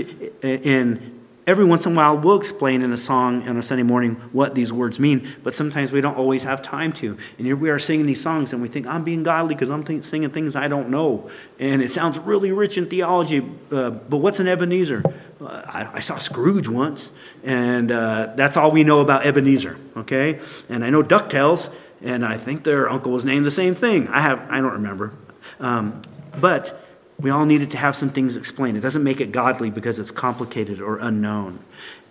in every once in a while, we'll explain in a song on a Sunday morning what these words mean, but sometimes we don't always have time to. And here we are singing these songs, and we think, I'm being godly because I'm th- singing things I don't know. And it sounds really rich in theology, uh, but what's an Ebenezer? Uh, I, I, saw Scrooge once, and uh, that's all we know about Ebenezer, okay? And I know DuckTales, and I think their uncle was named the same thing. I have, I don't remember. Um, but we all needed to have some things explained. It doesn't make it godly because it's complicated or unknown.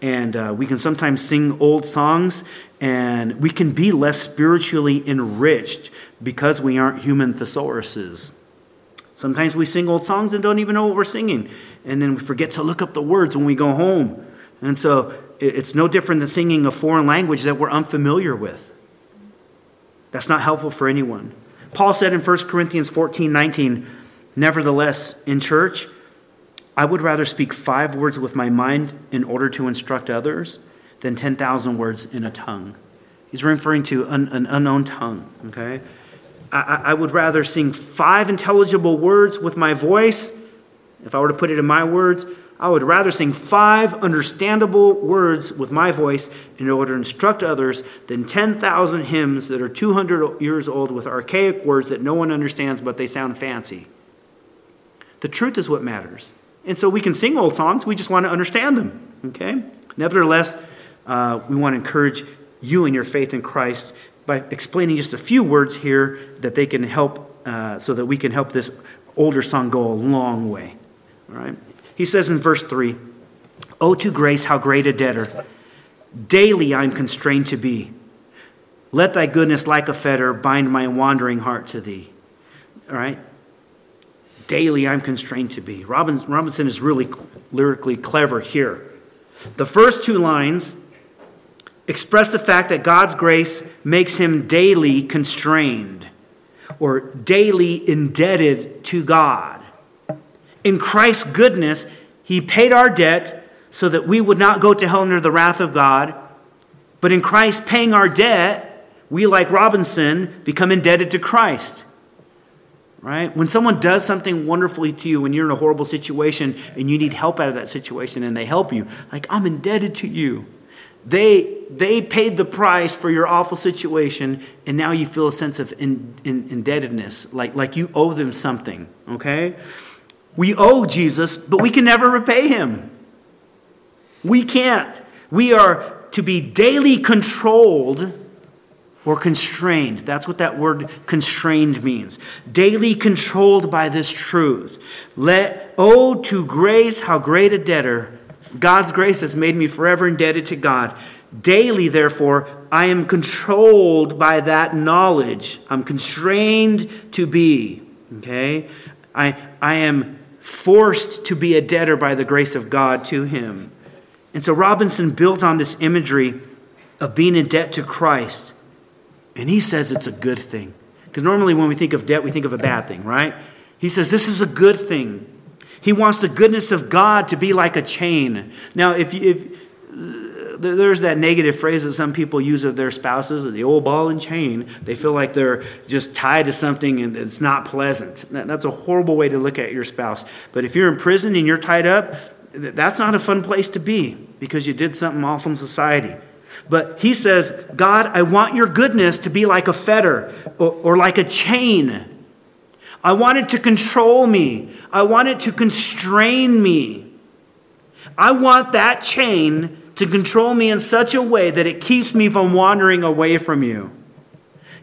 And uh, we can sometimes sing old songs, and we can be less spiritually enriched because we aren't human thesauruses. Sometimes we sing old songs and don't even know what we're singing, and then we forget to look up the words when we go home. And so it's no different than singing a foreign language that we're unfamiliar with. That's not helpful for anyone. Paul said in 1 Corinthians 14 19, Nevertheless, in church, I would rather speak five words with my mind in order to instruct others than 10,000 words in a tongue. He's referring to an, an unknown tongue, okay? I, I would rather sing five intelligible words with my voice, if I were to put it in my words, I would rather sing five understandable words with my voice in order to instruct others than 10,000 hymns that are 200 years old with archaic words that no one understands but they sound fancy. The truth is what matters. And so we can sing old songs, we just want to understand them. Okay? Nevertheless, uh, we want to encourage you in your faith in Christ by explaining just a few words here that they can help, uh, so that we can help this older song go a long way. All right? He says in verse 3 Oh, to grace, how great a debtor! Daily I'm constrained to be. Let thy goodness, like a fetter, bind my wandering heart to thee. All right? Daily I'm constrained to be. Robinson is really lyrically clever here. The first two lines express the fact that God's grace makes him daily constrained or daily indebted to God. In Christ's goodness, he paid our debt so that we would not go to hell under the wrath of God. But in Christ paying our debt, we, like Robinson, become indebted to Christ right? When someone does something wonderfully to you when you're in a horrible situation and you need help out of that situation and they help you, like, I'm indebted to you. They, they paid the price for your awful situation, and now you feel a sense of in, in, indebtedness, like, like you owe them something, okay? We owe Jesus, but we can never repay him. We can't. We are to be daily controlled or constrained. That's what that word constrained means. Daily controlled by this truth. Let owe to grace how great a debtor. God's grace has made me forever indebted to God. Daily, therefore, I am controlled by that knowledge. I'm constrained to be. Okay? I, I am forced to be a debtor by the grace of God to him. And so Robinson built on this imagery of being in debt to Christ and he says it's a good thing. Because normally when we think of debt, we think of a bad thing, right? He says this is a good thing. He wants the goodness of God to be like a chain. Now, if, if there's that negative phrase that some people use of their spouses, the old ball and chain, they feel like they're just tied to something and it's not pleasant. That's a horrible way to look at your spouse. But if you're in prison and you're tied up, that's not a fun place to be because you did something awful in society. But he says, God, I want your goodness to be like a fetter or, or like a chain. I want it to control me. I want it to constrain me. I want that chain to control me in such a way that it keeps me from wandering away from you.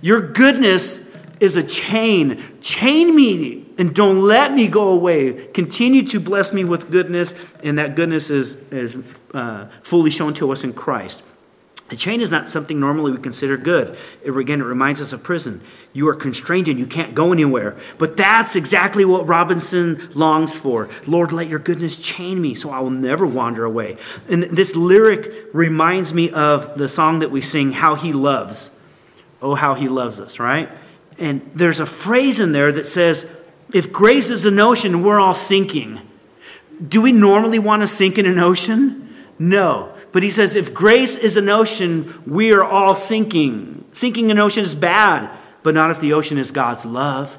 Your goodness is a chain. Chain me and don't let me go away. Continue to bless me with goodness, and that goodness is, is uh, fully shown to us in Christ. A chain is not something normally we consider good. It, again, it reminds us of prison. You are constrained and you can't go anywhere. But that's exactly what Robinson longs for. Lord, let your goodness chain me so I will never wander away. And this lyric reminds me of the song that we sing, How He Loves. Oh, how He loves us, right? And there's a phrase in there that says, If grace is an ocean, we're all sinking. Do we normally want to sink in an ocean? No. But he says, if grace is an ocean, we are all sinking. Sinking an ocean is bad, but not if the ocean is God's love.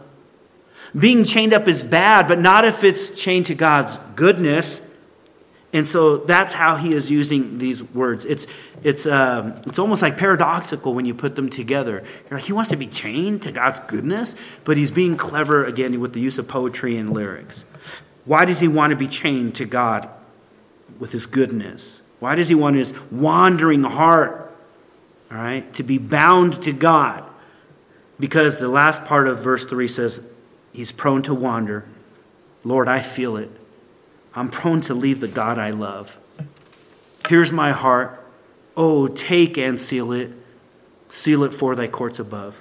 Being chained up is bad, but not if it's chained to God's goodness. And so that's how he is using these words. It's, it's, um, it's almost like paradoxical when you put them together. Like, he wants to be chained to God's goodness, but he's being clever again with the use of poetry and lyrics. Why does he want to be chained to God with his goodness? Why does he want his wandering heart, all right, to be bound to God? Because the last part of verse 3 says, He's prone to wander. Lord, I feel it. I'm prone to leave the God I love. Here's my heart. Oh, take and seal it. Seal it for thy courts above.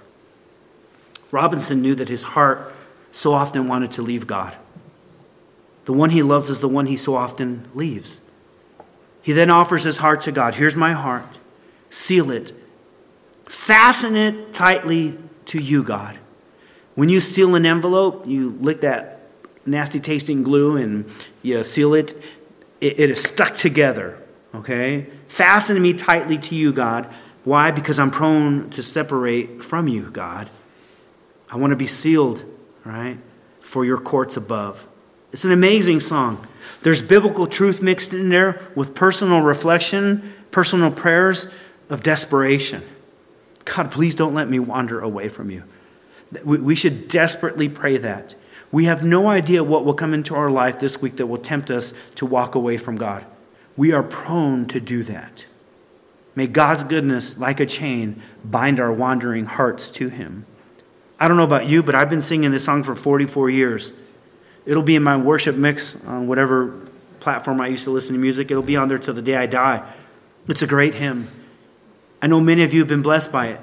Robinson knew that his heart so often wanted to leave God. The one he loves is the one he so often leaves. He then offers his heart to God. Here's my heart. Seal it. Fasten it tightly to you, God. When you seal an envelope, you lick that nasty tasting glue and you seal it, it, it is stuck together. Okay? Fasten me tightly to you, God. Why? Because I'm prone to separate from you, God. I want to be sealed, right, for your courts above. It's an amazing song. There's biblical truth mixed in there with personal reflection, personal prayers of desperation. God, please don't let me wander away from you. We should desperately pray that. We have no idea what will come into our life this week that will tempt us to walk away from God. We are prone to do that. May God's goodness, like a chain, bind our wandering hearts to Him. I don't know about you, but I've been singing this song for 44 years. It'll be in my worship mix on whatever platform I used to listen to music. It'll be on there till the day I die. It's a great hymn. I know many of you have been blessed by it.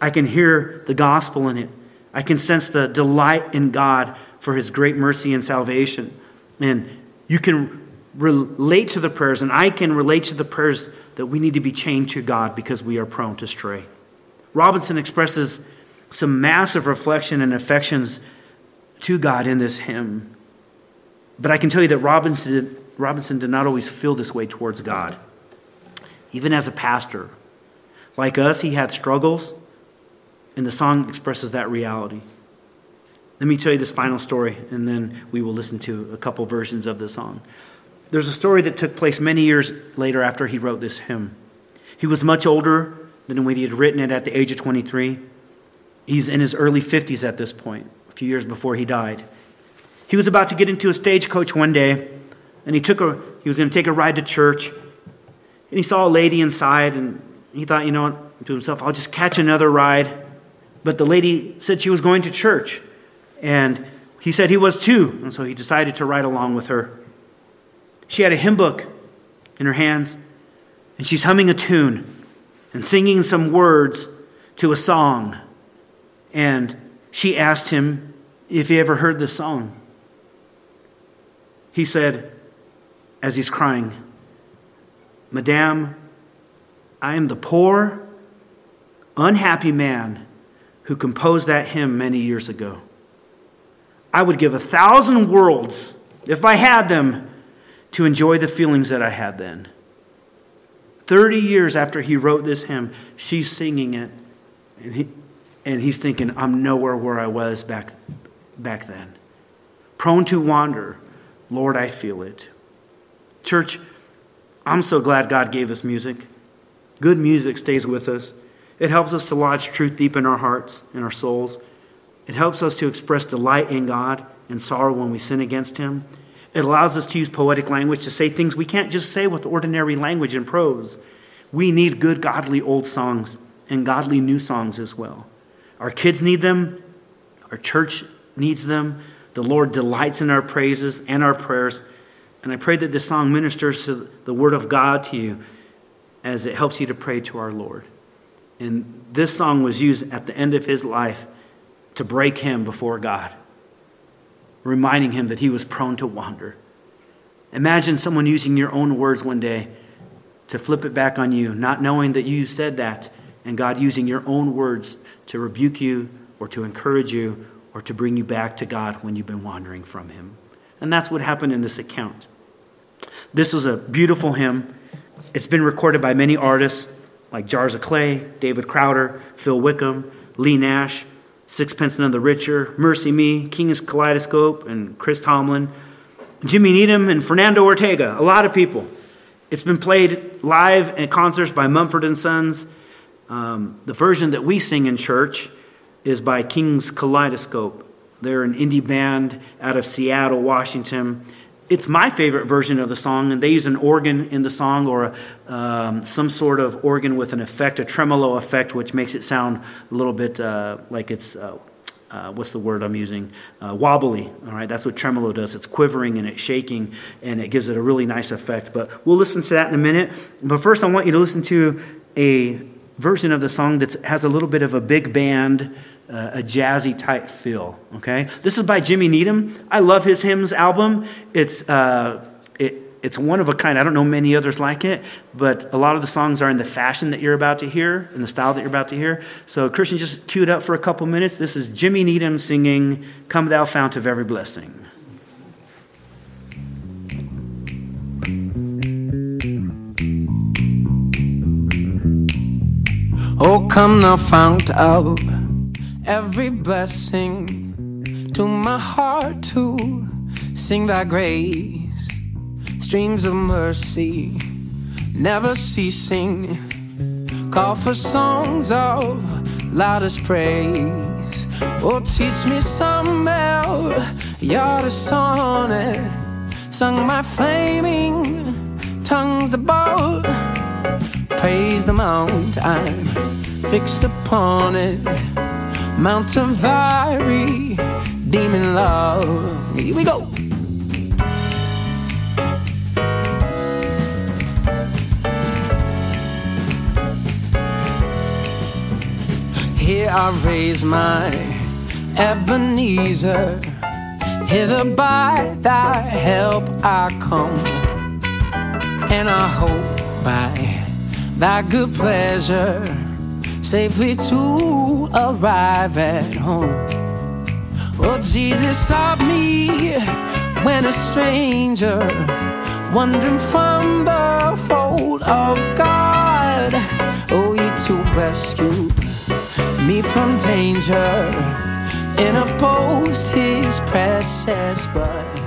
I can hear the gospel in it. I can sense the delight in God for his great mercy and salvation. And you can relate to the prayers, and I can relate to the prayers that we need to be chained to God because we are prone to stray. Robinson expresses some massive reflection and affections to God in this hymn. But I can tell you that Robinson, Robinson did not always feel this way towards God. Even as a pastor, like us, he had struggles, and the song expresses that reality. Let me tell you this final story, and then we will listen to a couple versions of the song. There's a story that took place many years later after he wrote this hymn. He was much older than when he had written it at the age of 23. He's in his early 50s at this point, a few years before he died. He was about to get into a stagecoach one day, and he took a he was going to take a ride to church, and he saw a lady inside, and he thought, you know to himself, I'll just catch another ride. But the lady said she was going to church, and he said he was too, and so he decided to ride along with her. She had a hymn book in her hands, and she's humming a tune and singing some words to a song. And she asked him if he ever heard this song he said, as he's crying, Madame, I am the poor, unhappy man who composed that hymn many years ago. I would give a thousand worlds, if I had them, to enjoy the feelings that I had then. 30 years after he wrote this hymn, she's singing it, and, he, and he's thinking, I'm nowhere where I was back, back then. Prone to wander, Lord, I feel it. Church, I'm so glad God gave us music. Good music stays with us. It helps us to lodge truth deep in our hearts and our souls. It helps us to express delight in God and sorrow when we sin against Him. It allows us to use poetic language to say things we can't just say with ordinary language and prose. We need good, godly old songs and godly new songs as well. Our kids need them, our church needs them. The Lord delights in our praises and our prayers. And I pray that this song ministers to the Word of God to you as it helps you to pray to our Lord. And this song was used at the end of his life to break him before God, reminding him that he was prone to wander. Imagine someone using your own words one day to flip it back on you, not knowing that you said that, and God using your own words to rebuke you or to encourage you or to bring you back to God when you've been wandering from Him. And that's what happened in this account. This is a beautiful hymn. It's been recorded by many artists like Jars of Clay, David Crowder, Phil Wickham, Leigh Nash, Sixpence None the Richer, Mercy Me, King's Kaleidoscope, and Chris Tomlin, Jimmy Needham, and Fernando Ortega. A lot of people. It's been played live at concerts by Mumford and Sons. Um, the version that we sing in church is by King's Kaleidoscope. They're an indie band out of Seattle, Washington. It's my favorite version of the song, and they use an organ in the song or um, some sort of organ with an effect, a tremolo effect, which makes it sound a little bit uh, like it's. Uh, uh, what's the word I'm using? Uh, wobbly. All right, that's what tremolo does. It's quivering and it's shaking, and it gives it a really nice effect. But we'll listen to that in a minute. But first, I want you to listen to a version of the song that has a little bit of a big band uh, a jazzy type feel. Okay, this is by Jimmy Needham. I love his hymns album. It's uh, it, it's one of a kind. I don't know many others like it, but a lot of the songs are in the fashion that you're about to hear, in the style that you're about to hear. So, Christian, just queued up for a couple minutes. This is Jimmy Needham singing "Come Thou Fount of Every Blessing." Oh, come thou fount of every blessing to my heart to sing thy grace. Streams of mercy never ceasing. Call for songs of loudest praise. Oh, teach me some melodious sonnet, sung my flaming tongues above. Praise the mount I'm fixed upon it. Mount thy redeeming love. Here we go. Here I raise my Ebenezer. Hither by thy help I come, and I hope by thy good pleasure safely to arrive at home. Oh, Jesus saw me when a stranger, wandering from the fold of God. Oh, you to rescue me from danger and oppose his precious blood.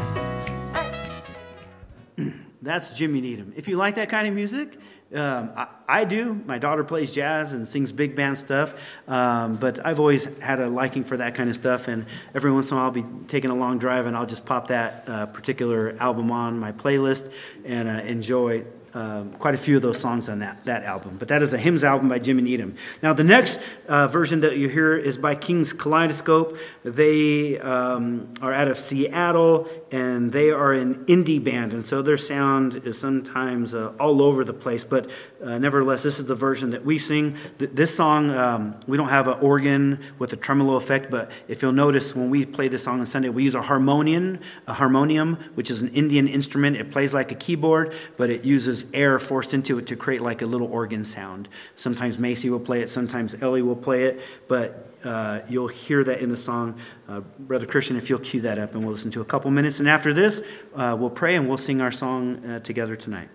That's Jimmy Needham. If you like that kind of music, um, I, I, do. My daughter plays jazz and sings big band stuff, um, but I've always had a liking for that kind of stuff. And every once in a while, I'll be taking a long drive and I'll just pop that uh, particular album on my playlist and uh, enjoy um, quite a few of those songs on that, that album. But that is a hymns album by Jimmy Needham. Now, the next uh, version that you hear is by King's Kaleidoscope. They um, are out of Seattle and they are an indie band. And so their sound is sometimes uh, all over the place. But uh, nevertheless, this is the version that we sing. Th- this song, um, we don't have an organ with a tremolo effect, but if you'll notice, when we play this song on Sunday, we use a harmonium, a harmonium, which is an Indian instrument. It plays like a keyboard, but it uses air forced into it to create like a little organ sound. Sometimes Macy will play it, sometimes Ellie will play it, but uh, you'll hear that in the song. Uh, Brother Christian, if you'll cue that up, and we'll listen to a couple minutes. And after this, uh, we'll pray and we'll sing our song uh, together tonight.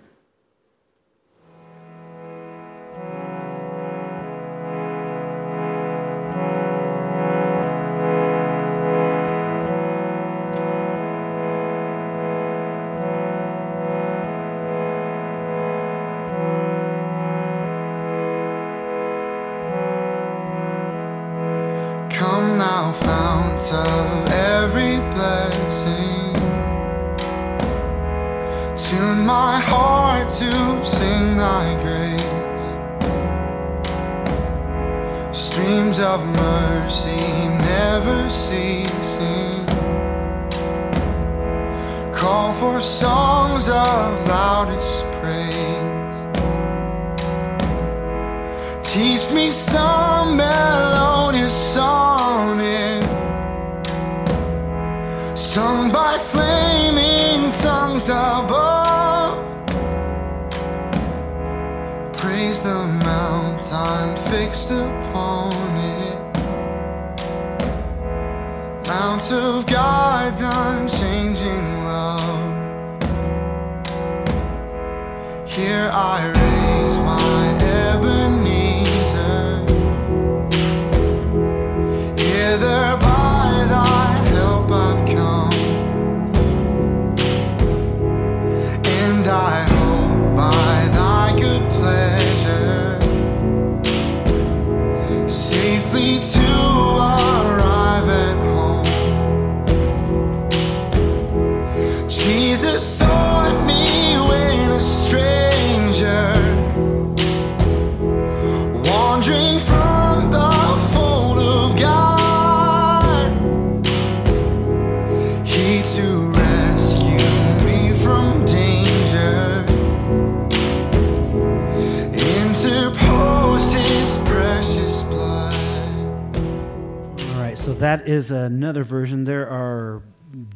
That is another version. There are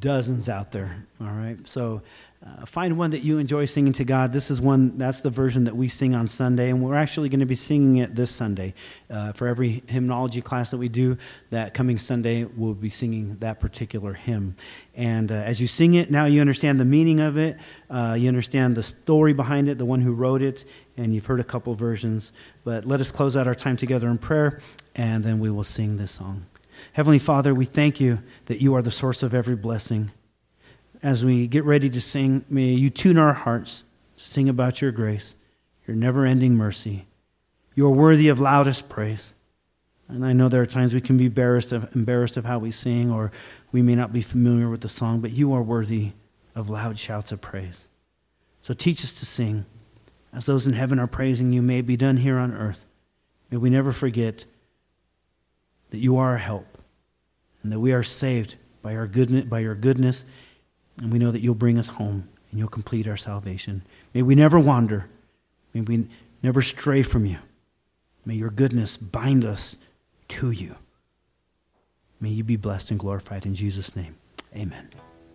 dozens out there. All right, so uh, find one that you enjoy singing to God. This is one, that's the version that we sing on Sunday, and we're actually going to be singing it this Sunday. Uh, for every hymnology class that we do, that coming Sunday, we'll be singing that particular hymn. And uh, as you sing it, now you understand the meaning of it, uh, you understand the story behind it, the one who wrote it, and you've heard a couple versions. But let us close out our time together in prayer, and then we will sing this song. Heavenly Father, we thank you that you are the source of every blessing. As we get ready to sing, may you tune our hearts to sing about your grace, your never ending mercy. You are worthy of loudest praise. And I know there are times we can be embarrassed of, embarrassed of how we sing, or we may not be familiar with the song, but you are worthy of loud shouts of praise. So teach us to sing. As those in heaven are praising you, may it be done here on earth. May we never forget that you are our help and that we are saved by, our goodness, by your goodness, and we know that you'll bring us home and you'll complete our salvation. May we never wander. May we never stray from you. May your goodness bind us to you. May you be blessed and glorified in Jesus' name. Amen.